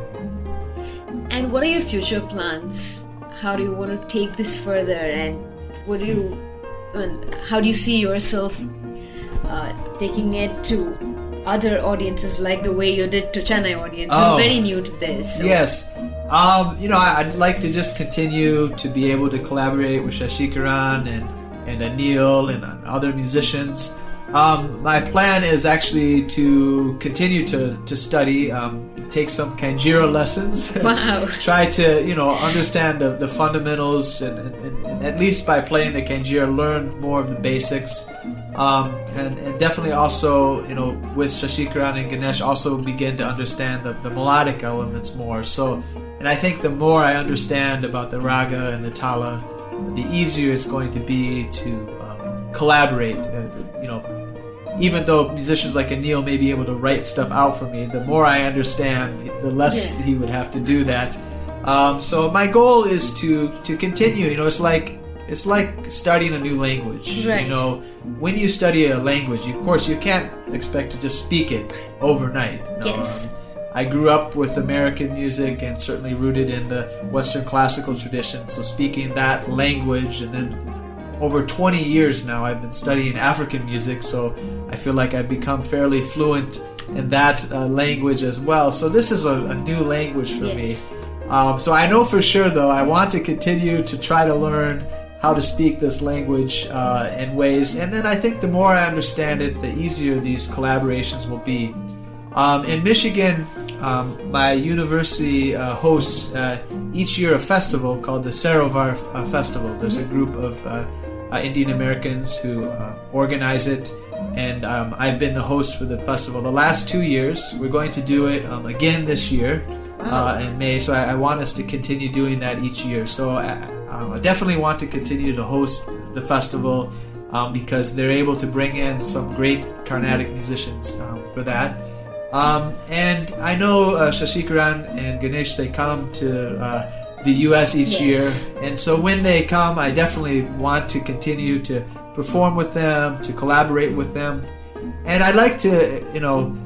And what are your future plans? How do you want to take this further? And what do you, how do you see yourself uh, taking it to other audiences, like the way you did to Chennai audience? Oh. You're very new to this. so- Yes. Um, you know, I'd like to just continue to be able to collaborate with Sashikiran and, and Anil and other musicians. Um, my plan is actually to continue to, to study, um, take some Kanjira lessons. *laughs* Wow. Try to, you know, understand the, the fundamentals and, and, and at least by playing the Kanjira, learn more of the basics. Um, and, and definitely also, you know, with Sashikiran and Ganesh, also begin to understand the, the melodic elements more. So, and I think the more I understand about the raga and the tala, the easier it's going to be to um, collaborate. Uh, even though musicians like Anil may be able to write stuff out for me, the more I understand, the less Yeah. he would have to do that. Um, so my goal is to to continue. You know, it's like it's like studying a new language. Right. You know, when you study a language, you, of course, you can't expect to just speak it overnight. you know. Yes. Um, I grew up with American music and certainly rooted in the Western classical tradition. So speaking that language, and then over 20 years now, I've been studying African music. So I feel like I've become fairly fluent in that uh, language as well. So this is a, a new language for Yes. me. Um, so I know for sure, though, I want to continue to try to learn how to speak this language uh, in ways. And then I think the more I understand it, the easier these collaborations will be. Um, in Michigan, um, my university uh, hosts uh, each year a festival called the Sarovar uh, Festival. There's a group of uh, uh, Indian Americans who uh, organize it, and um, I've been the host for the festival the last two years. We're going to do it um, again this year uh, in May, so I, I want us to continue doing that each year. So I, um, I definitely want to continue to host the festival um, because they're able to bring in some great Carnatic musicians um, for that. Um, and I know uh, Sashikiran and Ganesh they come to uh, the U.S. each Yes. year, and so when they come, I definitely want to continue to perform with them, to collaborate with them, and I'd like to, you know,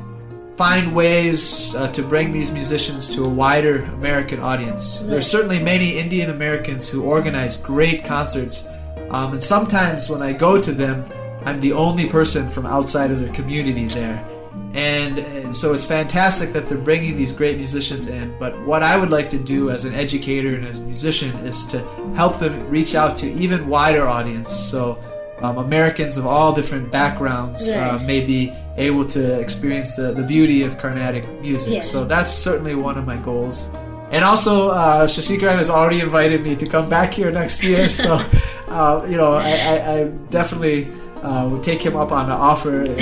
find ways uh, to bring these musicians to a wider American audience. There are certainly many Indian Americans who organize great concerts, um, and sometimes when I go to them, I'm the only person from outside of their community there. And, and so it's fantastic that they're bringing these great musicians in. But what I would like to do as an educator and as a musician is to help them reach out to even wider audience. So um, Americans of all different backgrounds uh, may be able to experience the, the beauty of Carnatic music. Yes. So that's certainly one of my goals. And also, uh, Sashikiran has already invited me to come back here next year. *laughs* So, uh, you know, I, I, I definitely uh, would take him up on the offer and,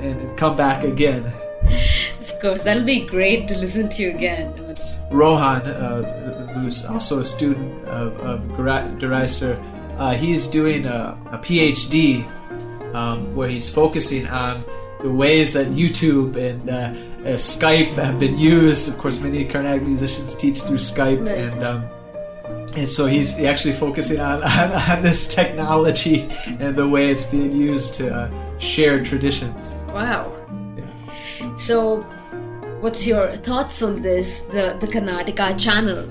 and come back again. Of course, that'll be great to listen to you again. Rohan, uh, who's also a student of, of Deraiser, uh, he's doing a, a PhD um, where he's focusing on the ways that YouTube and uh, uh, Skype have been used. Of course, many Carnatic musicians teach through Skype, Right. and um, and so he's actually focusing on, *laughs* on, on this technology and the way it's being used to uh, share traditions. Wow. Yeah. So, what's your thoughts on this? The the Carnatic channel.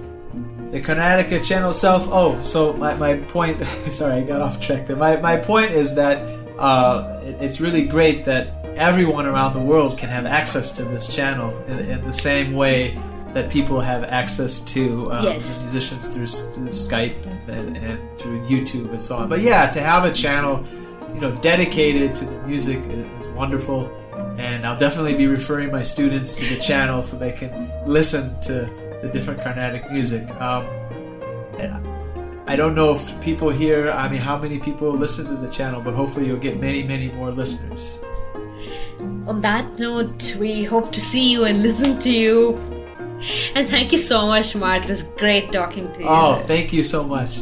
The Carnatic channel itself. Oh, so my, my point. *laughs* Sorry, I got off track there. My, my point is that uh, it, it's really great that everyone around the world can have access to this channel in, in the same way that people have access to um, Yes. musicians through, through Skype and, and, and through YouTube and so on. But yeah, to have a channel, you know, dedicated to the music is, is wonderful. And I'll definitely be referring my students to the channel so they can listen to the different Carnatic music. Um, and I don't know if people here, I mean, how many people listen to the channel, but hopefully you'll get many, many more listeners. On that note, we hope to see you and listen to you. And thank you so much, Mark. It was great talking to you. Oh, thank you so much.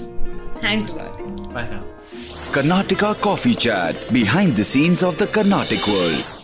Thanks a lot. Bye now. Carnatic Coffee Chat, behind the scenes of the Carnatic world.